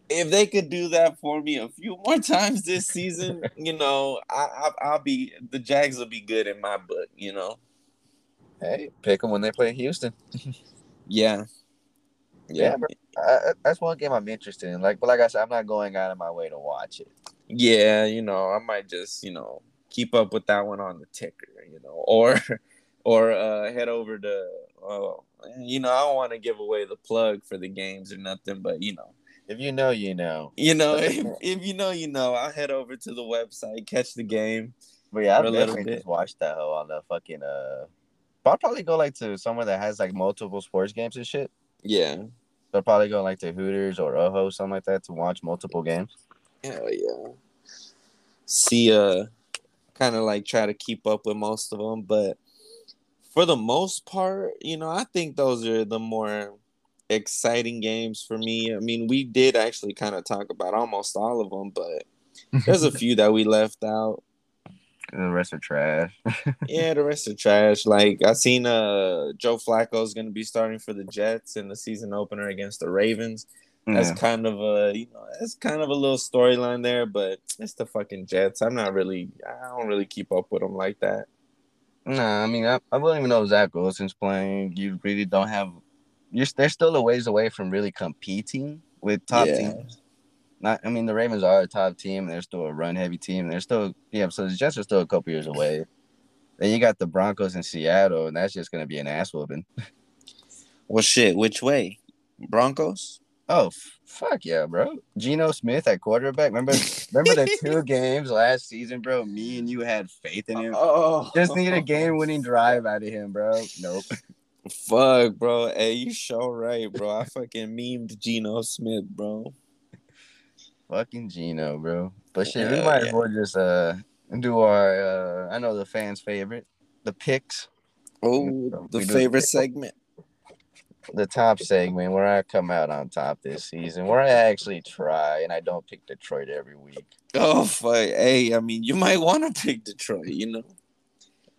If they could do that for me a few more times this season, [laughs] you know, I, I, I'll be the Jags will be good in my book, you know. hey, pick them when they play Houston. [laughs] Yeah, Yeah, bro. I, that's one game I'm interested in. Like, but like I said, I'm not going out of my way to watch it. yeah, you know, I might just, you know, keep up with that one on the ticker, you know, or [laughs] or uh head over to oh, you know, I don't want to give away the plug for the games or nothing, but you know, If you know, you know. you know, if, if you know, you know, I'll head over to the website, catch the game. But yeah, I've definitely just watched that hoe on the fucking uh. But I'll probably go like to somewhere that has like multiple sports games and shit. Yeah. So I'll probably go like to Hooters or Oho, something like that, to watch multiple games. Hell yeah. See, uh, kind of like try to keep up with most of them, but for the most part, you know, I think those are the more exciting games for me. I mean, we did actually kind of talk about almost all of them, but there's a [laughs] few that we left out. The rest are trash. [laughs] Yeah, the rest are trash. Like I seen uh Joe Flacco's gonna be starting for the Jets in the season opener against the Ravens. That's kind of a you know that's kind of a little storyline there, but it's the fucking Jets. I'm not really I don't really keep up with them like that. Nah, I mean, I, I wouldn't even know if Zach Wilson's playing. You really don't have. You're they're still a ways away from really competing with top Yeah. teams. not. I mean, the Ravens are a top team. They're still a run heavy team. They're still yeah. So the Jets are still a couple years away. Then you got the Broncos in Seattle, and that's just gonna be an ass whooping. [laughs] Well, shit. Which way? Broncos. Oh f- fuck yeah, bro! Geno Smith at quarterback. Remember, remember the [laughs] two games last season, bro. Me and you had faith in him. Oh, Just need a game-winning drive out of him, bro. Nope. [laughs] Fuck, bro. Hey, you sure right, bro. I fucking memed Geno Smith, bro. Fucking Geno, bro. But shit, we might yeah. as well just uh do our uh I know the fans' favorite, the picks, Oh, the favorite segment. the top segment where I come out on top this season, where I actually try and I don't pick Detroit every week. Oh, fuck. Hey, I mean, you might want to pick Detroit, you know?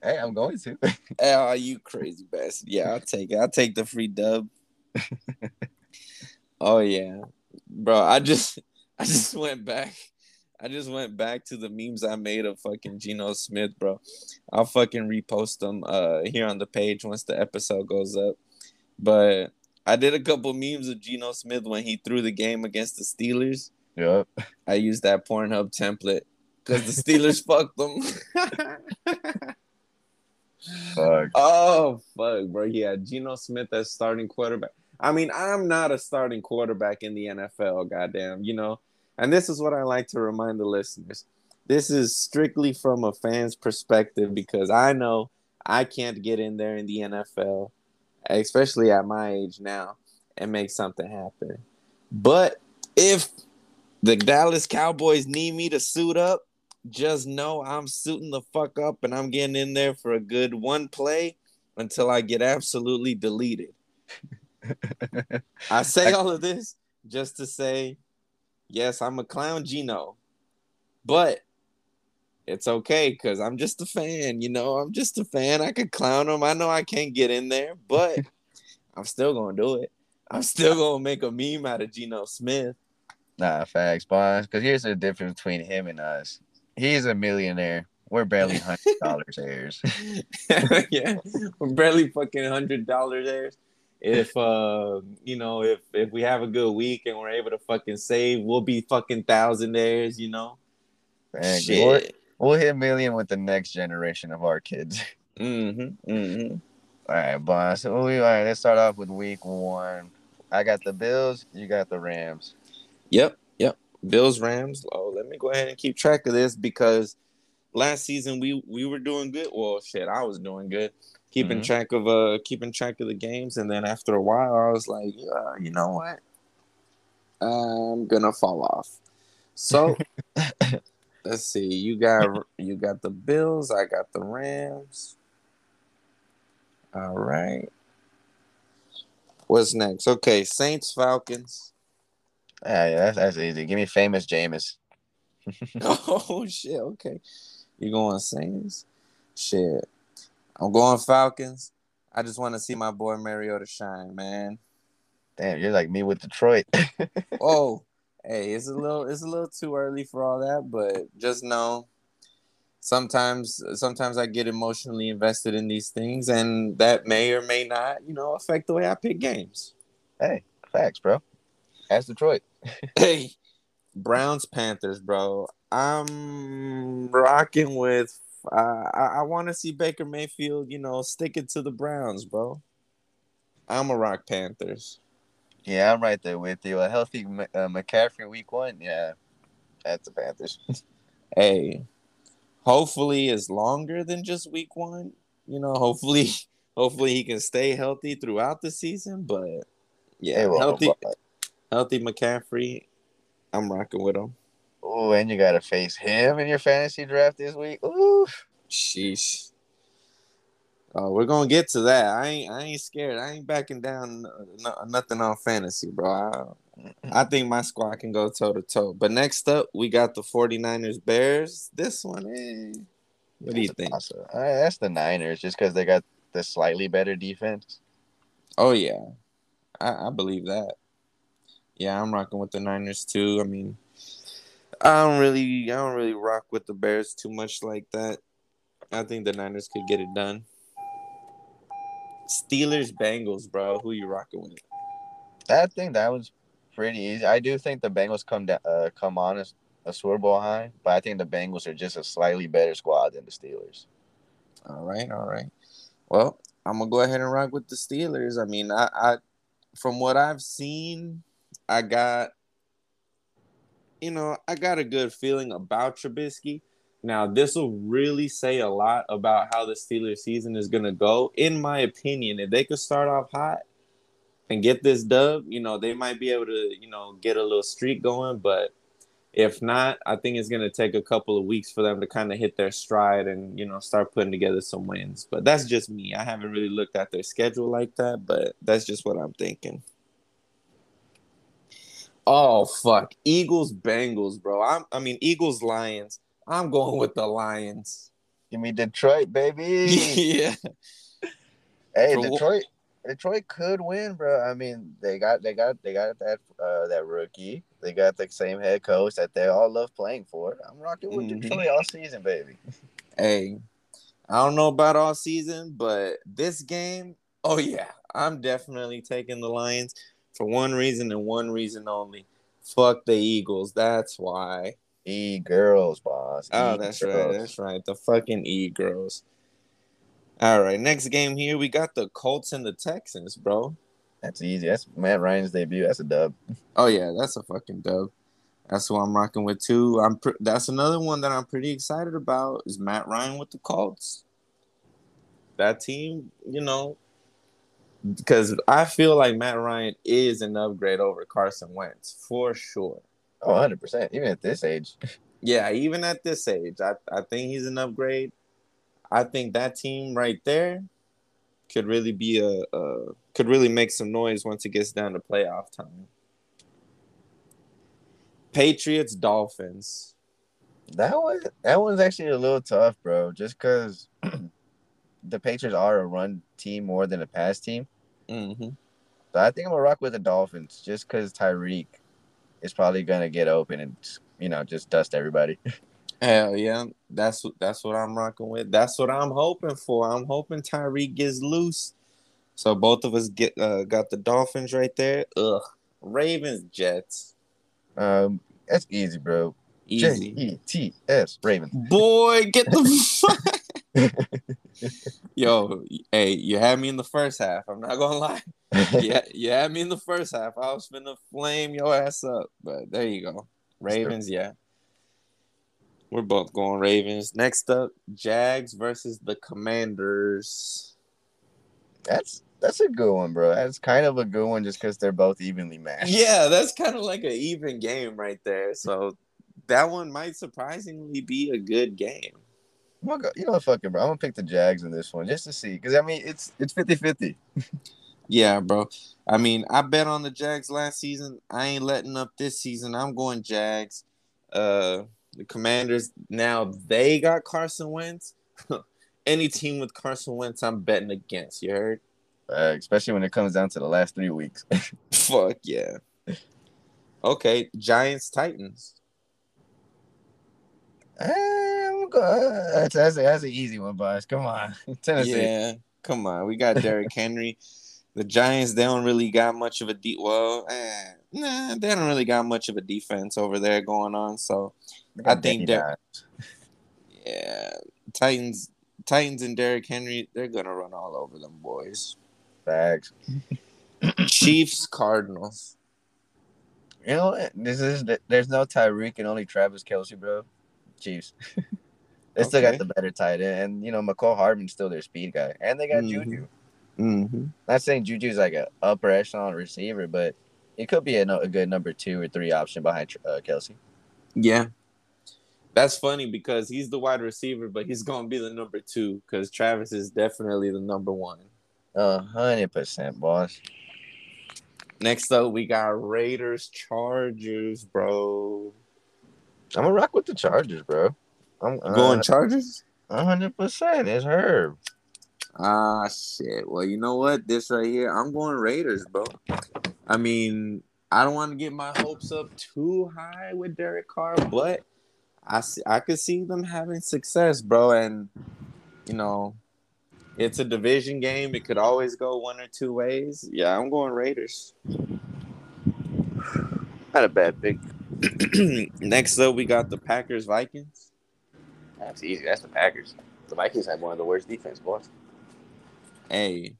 Hey, I'm going to. [laughs] Oh, you crazy bastard. Yeah, I'll take it. I'll take the free dub. [laughs] oh yeah. Bro, I just I just went back. I just went back to the memes I made of fucking Geno Smith, bro. I'll fucking repost them uh here on the page once the episode goes up. But I did a couple memes of Geno Smith when he threw the game against the Steelers. yep. I used that Pornhub template because the Steelers [laughs] fucked them. Fuck. Oh fuck, bro! Yeah, Geno Smith as starting quarterback. I mean, I'm not a starting quarterback in the NFL, goddamn, you know. And this is what I like to remind the listeners. This is strictly from a fan's perspective because I know I can't get in there in the NFL, especially at my age now, and make something happen. But if the Dallas Cowboys need me to suit up, just know I'm suiting the fuck up and I'm getting in there for a good one play until I get absolutely deleted. I say [laughs] all of this just to say, yes, I'm a clown Geno, but it's okay because I'm just a fan. You know, I'm just a fan. I could clown him. I know I can't get in there, but [laughs] I'm still gonna do it. I'm still gonna make a meme out of Geno Smith. Nah, facts, boss. Because here's the difference between him and us. He's a millionaire. We're barely [laughs] hundred dollars heirs. [laughs] yeah, we're barely fucking hundred dollars heirs. If uh, you know, if if we have a good week and we're able to fucking save, we'll be fucking thousandaires. You know. We'll, shit. we'll hit million with the next generation of our kids. [laughs] Mm-hmm. Mm-hmm. All right, boss. So we all right. Let's start off with week one. I got the Bills. You got the Rams. Yep. Bills Rams. Oh, let me go ahead and keep track of this because last season we we were doing good. Well, shit, I was doing good, keeping Mhm. track of uh keeping track of the games, and then after a while, I was like, uh, you know what, I'm gonna fall off. So [laughs] let's see. You got you got the Bills. I got the Rams. All right. What's next? Okay, Saints Falcons. Yeah, yeah, that's, that's easy. Give me famous Jameis. [laughs] oh shit, okay. You going Saints? Shit. I'm going Falcons. I just want to see my boy Mariota shine, man. Damn, you're like me with Detroit. [laughs] Oh, hey, it's a little it's a little too early for all that, but just know sometimes sometimes I get emotionally invested in these things and that may or may not, you know, affect the way I pick games. hey, facts, bro. That's Detroit. [laughs] Hey, Browns Panthers, bro. I'm rocking with. Uh, I, I want to see Baker Mayfield, you know, sticking to the Browns, bro. I'm a rock Panthers. Yeah, I'm right there with you. A healthy uh, McCaffrey week one. Yeah, that's the Panthers. [laughs] Hey, hopefully it's longer than just week one. You know, hopefully, [laughs] hopefully he can stay healthy throughout the season. But yeah, healthy, but- healthy McCaffrey. I'm rocking with him. Ooh, and you got to face him in your fantasy draft this week. Ooh. Sheesh. Oh, we're gonna get to that. I ain't I ain't scared. I ain't backing down no, nothing on fantasy, bro. I, I think my squad can go toe to toe. But next up, we got the 49ers Bears. This one, eh. What do you think? Awesome. Uh, that's the Niners, just because they got the slightly better defense. Oh yeah. I, I believe that. Yeah, I'm rocking with the Niners too. I mean, I don't really I don't really rock with the Bears too much like that. I think the Niners could get it done. Steelers Bengals, bro. Who you rocking with? I think that was pretty easy. I do think the Bengals come down, uh, come on as a Super Bowl high, but I think the Bengals are just a slightly better squad than the Steelers. All right, all right. Well, I'm gonna go ahead and rock with the Steelers. I mean, I, I from what I've seen, I got you know, I got a good feeling about Trubisky. Now, this will really say a lot about how the Steelers season is gonna go. In my opinion, if they could start off hot and get this dub, you know, they might be able to, you know, get a little streak going. But if not, I think it's gonna take a couple of weeks for them to kind of hit their stride and you know start putting together some wins. But that's just me. I haven't really looked at their schedule like that, but that's just what I'm thinking. Oh fuck, Eagles Bengals, bro. I'm, I mean Eagles Lions. I'm going with the Lions. Give me Detroit, baby. [laughs] yeah. Hey, For Detroit. Detroit could win, bro. I mean, they got they got they got that uh that rookie. They got the same head coach that they all love playing for. I'm rocking with Mhm. Detroit all season, baby. [laughs] Hey, I don't know about all season, but this game, oh yeah, I'm definitely taking the Lions for one reason and one reason only. Fuck the Eagles. That's why. E girls, boss. Oh, E that's girls. right. That's right. The fucking E girls. All right, next game here we got the Colts and the Texans, bro. That's easy. That's Matt Ryan's debut. That's a dub. Oh yeah, that's a fucking dub. That's who I'm rocking with too. I'm pre- that's another one that I'm pretty excited about is Matt Ryan with the Colts. That team, you know, because I feel like Matt Ryan is an upgrade over Carson Wentz for sure. Oh, 100 percent. Even at this age. Yeah, even at this age, I, I think he's an upgrade. I think that team right there could really be a, a could really make some noise once it gets down to playoff time. Patriots Dolphins. That one, that one's actually a little tough, bro. Just because [clears throat] the Patriots are a run team more than a pass team. Mm-hmm. So I think I'm gonna rock with the Dolphins, just because Tyreek is probably gonna get open and you know just dust everybody. [laughs] Hell yeah, that's what that's what I'm rocking with. That's what I'm hoping for. I'm hoping Tyreek gets loose. So both of us get uh, got the Dolphins right there. Ugh, Ravens Jets. Um, that's easy, bro. J Easy. E T S Ravens. Boy, get the [laughs] fuck. [laughs] Yo, hey, you had me in the first half. I'm not gonna lie. [laughs] Yeah, you had me in the first half. I was finna flame your ass up, but there you go. Ravens, yeah. We're both going Ravens. Next up, Jags versus the Commanders. That's that's a good one, bro. That's kind of a good one, just because they're both evenly matched. Yeah, that's kind of like an even game right there. So that one might surprisingly be a good game. I'm gonna go, you know what, fuck it, bro. I'm gonna pick the Jags in this one just to see, because I mean it's it's 50-50. Yeah, bro. I mean, I bet on the Jags last season. I ain't letting up this season. I'm going Jags. Uh the Commanders now they got Carson Wentz. [laughs] Any team with Carson Wentz, I'm betting against. You heard? Uh, especially when it comes down to the last three weeks. [laughs] Fuck yeah. Okay, Giants Titans. Gonna go- uh, that's that's, a, that's an easy one, boss. Come on, [laughs] Tennessee. Yeah, come on. We got Derrick Henry. The Giants, they don't really got much of a deep. Well, eh, nah, they don't really got much of a defense over there going on. So I think Danny yeah, Titans, Titans and Derrick Henry, they're gonna run all over them boys. Facts. Chiefs, Cardinals. You know what? This is there's no Tyreek and only Travis Kelce, bro. Chiefs. [laughs] they still got the better tight end, and you know Mecole Hardman's still their speed guy, and they got Mhm. Juju. Mm-hmm. Not saying Juju's like a upper echelon receiver, but it could be a, a good number two or three option behind uh, Kelce. Yeah, that's funny because he's the wide receiver, but he's gonna be the number two because Travis is definitely the number one. A hundred percent, boss. Next up, we got Raiders, Chargers, bro. I'm gonna rock with the Chargers, bro. I'm Going Chargers? hundred percent. It's her. Ah, shit. Well, you know what? This right here, I'm going Raiders, bro. I mean, I don't want to get my hopes up too high with Derek Carr, but I see, I could see them having success, bro. And you know, it's a division game. It could always go one or two ways. Yeah, I'm going Raiders. Not a bad pick. [clears throat] Next up, we got the Packers Vikings. That's easy. That's the Packers. The Vikings have one of the worst defense, boys. Hey,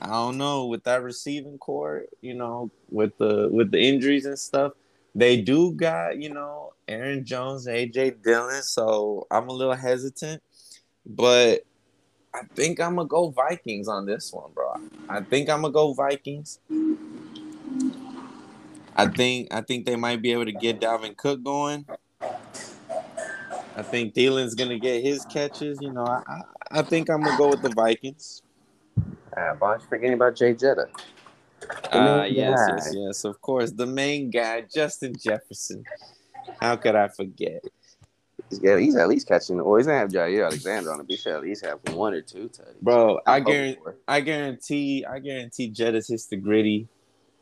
I don't know with that receiving corps, you know, with the with the injuries and stuff. They do got, you know, Aaron Jones, AJ Dillon, so I'm a little hesitant, but I think I'm gonna go Vikings on this one, bro. I think I'm gonna go Vikings. I think I think they might be able to get Dalvin Cook going. I think Thielens gonna get his catches. You know, I I, I think I'm gonna go with the Vikings. Ah, boss, forgetting about Jay Jetta. Uh, yes, guy. yes, yes. Of course, the main guy, Justin Jefferson. How could I forget? He's, got, he's at least catching. Well, he's gonna have Jaire Alexander on him. He should at least have one or two tutties. Bro, I I'm guarantee. I guarantee, I guarantee Jettis hits the griddy.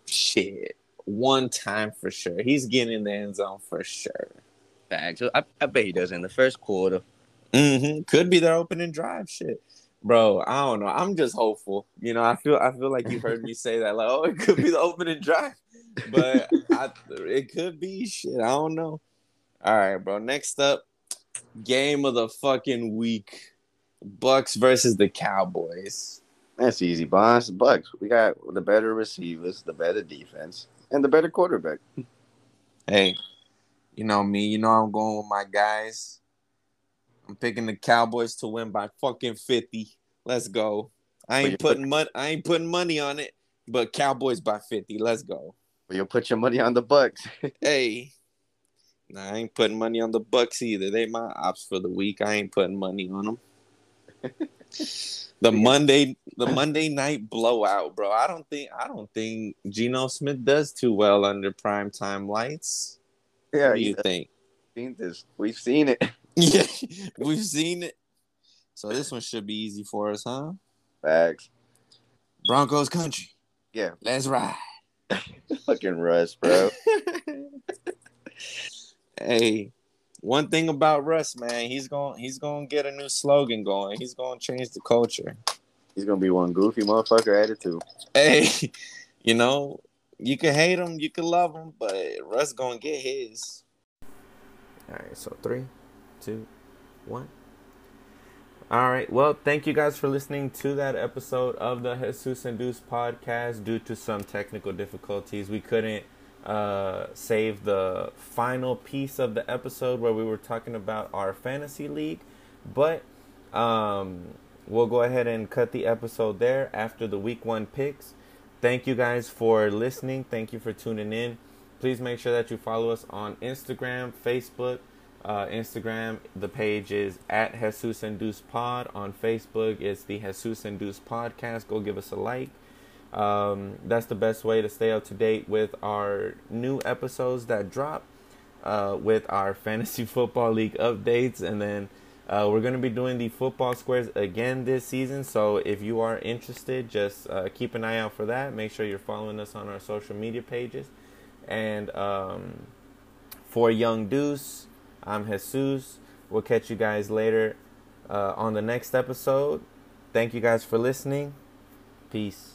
Shit, one time for sure. He's getting in the end zone for sure. Facts. I, I bet he does in the first quarter. hmm Could be their opening drive. Shit, bro. I don't know. I'm just hopeful. You know, I feel, I feel like you've heard me say that. Like, oh, it could be the opening drive, but I, it could be. Shit, I don't know. All right, bro. Next up, game of the fucking week: Bucks versus the Cowboys. That's easy, boss. Bucks. We got the better receivers, the better defense, and the better quarterback. Hey, you know me. You know I'm going with my guys. I'm picking the Cowboys to win by fucking fifty. Let's go. I ain't putting money. I ain't putting money on it, but Cowboys by fifty. Let's go. But you'll put your money on the Bucks. [laughs] Hey, nah, I ain't putting money on the Bucks either. They my ops for the week. I ain't putting money on them. [laughs] the Monday, the Monday night blowout, bro. I don't think I don't think Geno Smith does too well under primetime lights. Yeah, what do you think? seen this. We've seen it. [laughs] Yeah, [laughs] we've seen it. So this one should be easy for us, huh? Facts. Broncos country. Yeah. Let's ride. [laughs] Fucking Russ, bro. hey, one thing about Russ, man, he's going to he's going to get a new slogan going. He's going to change the culture. He's gonna be one goofy motherfucker at it. Hey, you know, you can hate him, you can love him, but Russ to get his. All right, so three, two, one. All right. Well, thank you guys for listening to that episode of the Jesus and Deuce podcast. Due to some technical difficulties, we couldn't uh, save the final piece of the episode where we were talking about our fantasy league, but um, we'll go ahead and cut the episode there after the week one picks. Thank you guys for listening. Thank you for tuning in. Please make sure that you follow us on Instagram, Facebook. Uh, Instagram, the page is at Jesus and Deuce Pod. On Facebook, it's the Jesus and Deuce Podcast. Go give us a like. Um, that's the best way to stay up to date with our new episodes that drop, uh, with our [laughs] fantasy football league updates, and then uh, we're going to be doing the football squares again this season. So if you are interested, just uh, keep an eye out for that. Make sure you're following us on our social media pages. And um, for Young Deuce, I'm Jesus. We'll catch you guys later uh, on the next episode. Thank you guys for listening. Peace.